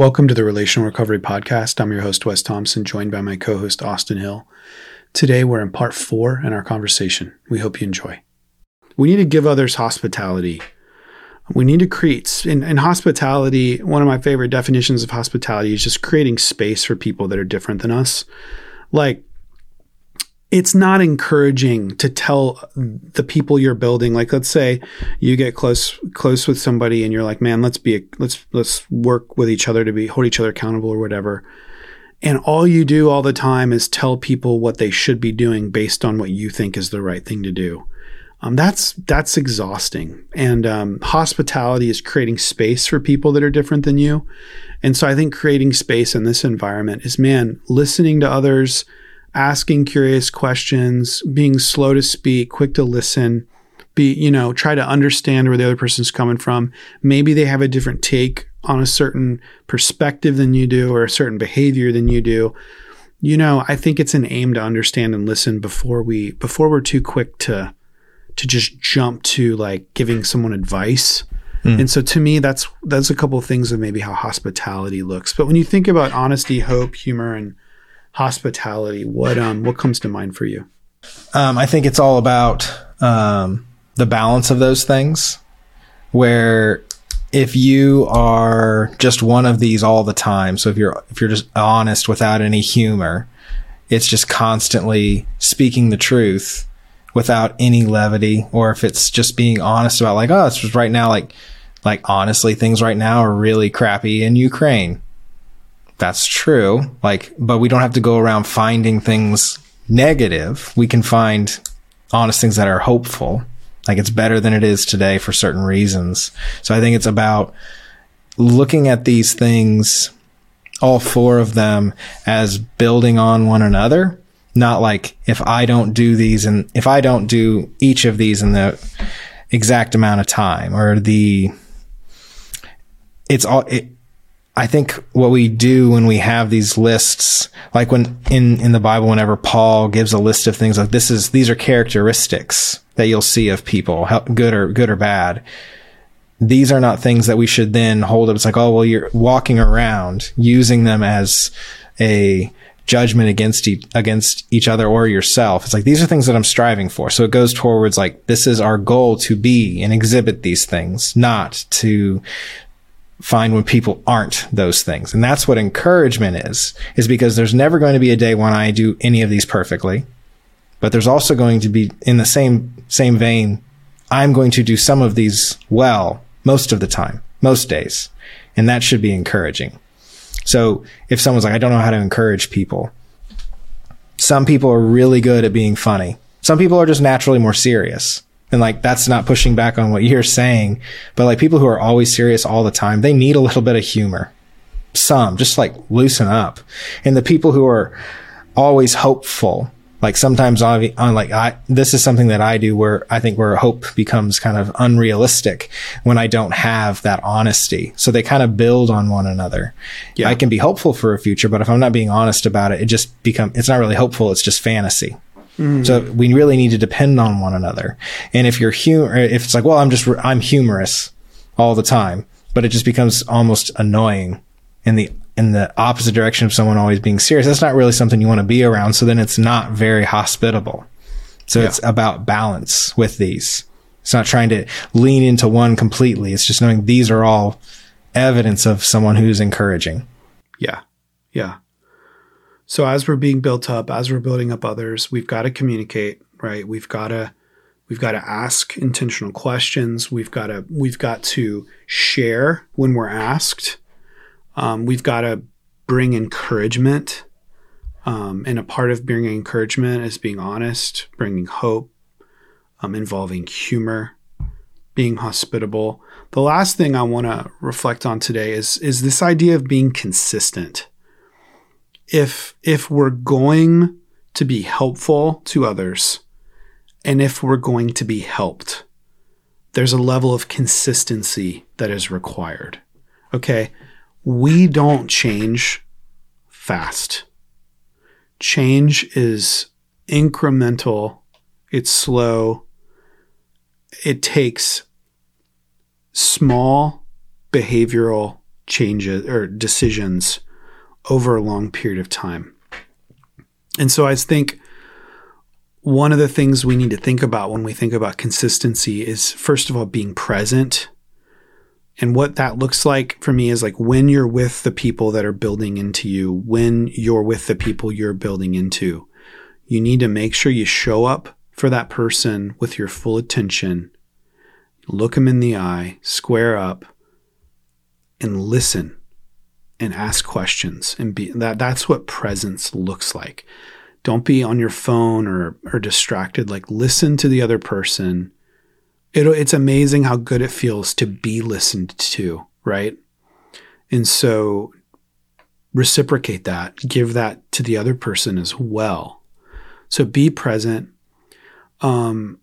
Welcome to the Relational Recovery Podcast. I'm your host, Wes Thompson, joined by my co host, Austin Hill. Today, we're in part four in our conversation. We hope you enjoy. We need to give others hospitality. We need to create, in, in hospitality, one of my favorite definitions of hospitality is just creating space for people that are different than us. Like, it's not encouraging to tell the people you're building. Like let's say you get close close with somebody and you're like man let's be a, let's let's work with each other to be hold each other accountable or whatever. And all you do all the time is tell people what they should be doing based on what you think is the right thing to do. Um, that's that's exhausting. And um, hospitality is creating space for people that are different than you. And so i think creating space in this environment is man listening to others asking curious questions, being slow to speak, quick to listen, be, you know, try to understand where the other person's coming from. Maybe they have a different take on a certain perspective than you do or a certain behavior than you do. You know, I think it's an aim to understand and listen before we before we're too quick to to just jump to like giving someone advice. Mm. And so to me that's that's a couple of things of maybe how hospitality looks. But when you think about honesty, hope, humor and hospitality, what um what comes to mind for you? Um, I think it's all about um, the balance of those things. Where if you are just one of these all the time, so if you're if you're just honest without any humor, it's just constantly speaking the truth without any levity, or if it's just being honest about like, oh, it's just right now, like like honestly, things right now are really crappy in Ukraine that's true. Like, but we don't have to go around finding things negative. We can find honest things that are hopeful. Like it's better than it is today for certain reasons. So I think it's about looking at these things, all four of them as building on one another. Not like if I don't do these and if I don't do each of these in the exact amount of time or the, it's all, it, I think what we do when we have these lists, like when in, in the Bible, whenever Paul gives a list of things like this is, these are characteristics that you'll see of people, good or, good or bad. These are not things that we should then hold up. It's like, oh, well, you're walking around using them as a judgment against against each other or yourself. It's like, these are things that I'm striving for. So it goes towards like, this is our goal to be and exhibit these things, not to find when people aren't those things. And that's what encouragement is, is because there's never going to be a day when I do any of these perfectly. But there's also going to be in the same, same vein, I'm going to do some of these well most of the time, most days. And that should be encouraging. So if someone's like, I don't know how to encourage people, some people are really good at being funny. Some people are just naturally more serious. And like, that's not pushing back on what you're saying, but like people who are always serious all the time, they need a little bit of humor. Some, just like loosen up. And the people who are always hopeful, like sometimes on, on like I, this is something that I do where I think where hope becomes kind of unrealistic when I don't have that honesty. So they kind of build on one another. Yeah. I can be hopeful for a future, but if I'm not being honest about it, it just become, it's not really hopeful. It's just fantasy. Mm. So we really need to depend on one another. And if you're humor, if it's like, well, I'm just, I'm humorous all the time, but it just becomes almost annoying in the, in the opposite direction of someone always being serious. That's not really something you want to be around. So then it's not very hospitable. So yeah. it's about balance with these. It's not trying to lean into one completely. It's just knowing these are all evidence of someone who's encouraging. Yeah. Yeah. So as we're being built up, as we're building up others, we've got to communicate, right? We've got to we've got to ask intentional questions. We've got to we've got to share when we're asked. Um, we've got to bring encouragement. Um, and a part of bringing encouragement is being honest, bringing hope, um, involving humor, being hospitable. The last thing I want to reflect on today is is this idea of being consistent if if we're going to be helpful to others and if we're going to be helped there's a level of consistency that is required. Okay? We don't change fast. Change is incremental. It's slow. It takes small behavioral changes or decisions over a long period of time. And so I think one of the things we need to think about when we think about consistency is first of all being present. And what that looks like for me is like when you're with the people that are building into you, when you're with the people you're building into, you need to make sure you show up for that person with your full attention, look them in the eye, square up, and listen and ask questions and be that that's what presence looks like. Don't be on your phone or or distracted. Like listen to the other person. It, it's amazing how good it feels to be listened to right? And so reciprocate that. Give that to the other person as well. So be present. Um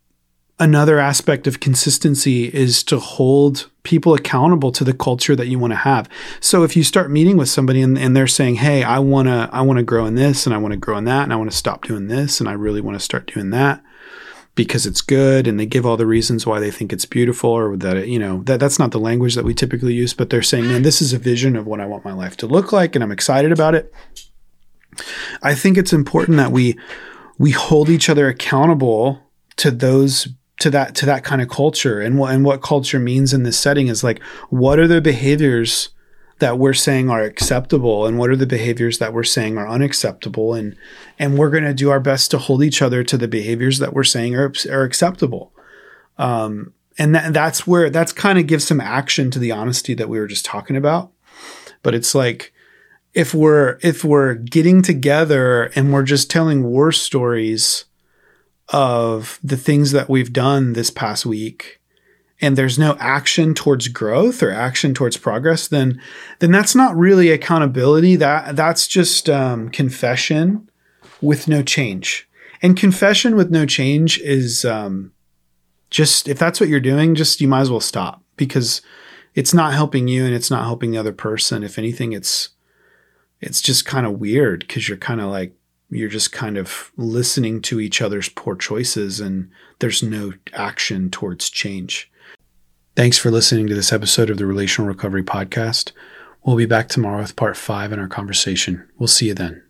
another aspect of consistency is to hold people accountable to the culture that you want to have. So if you start meeting with somebody and, and they're saying, Hey, I want to, I want to grow in this and I want to grow in that and I want to stop doing this and I really want to start doing that because it's good. And they give all the reasons why they think it's beautiful or that, it, you know, that that's not the language that we typically use, but they're saying, man, this is a vision of what I want my life to look like. And I'm excited about it. I think it's important that we, we hold each other accountable to those to that to that kind of culture. And what and what culture means in this setting is like what are the behaviors that we're saying are acceptable and what are the behaviors that we're saying are unacceptable? And and we're going to do our best to hold each other to the behaviors that we're saying are, are acceptable. Um, and that, that's where that's kind of gives some action to the honesty that we were just talking about. But it's like if we're if we're getting together and we're just telling war stories of the things that we've done this past week and there's no action towards growth or action towards progress then then that's not really accountability. That that's just um, confession with no change. And confession with no change is um, just if that's what you're doing just you might as well stop because it's not helping you and it's not helping the other person. If anything it's it's just kind of weird because you're kind of like you're just kind of listening to each other's poor choices and there's no action towards change. Thanks for listening to this episode of the Relational Recovery Podcast. We'll be back tomorrow with part five in our conversation. We'll see you then.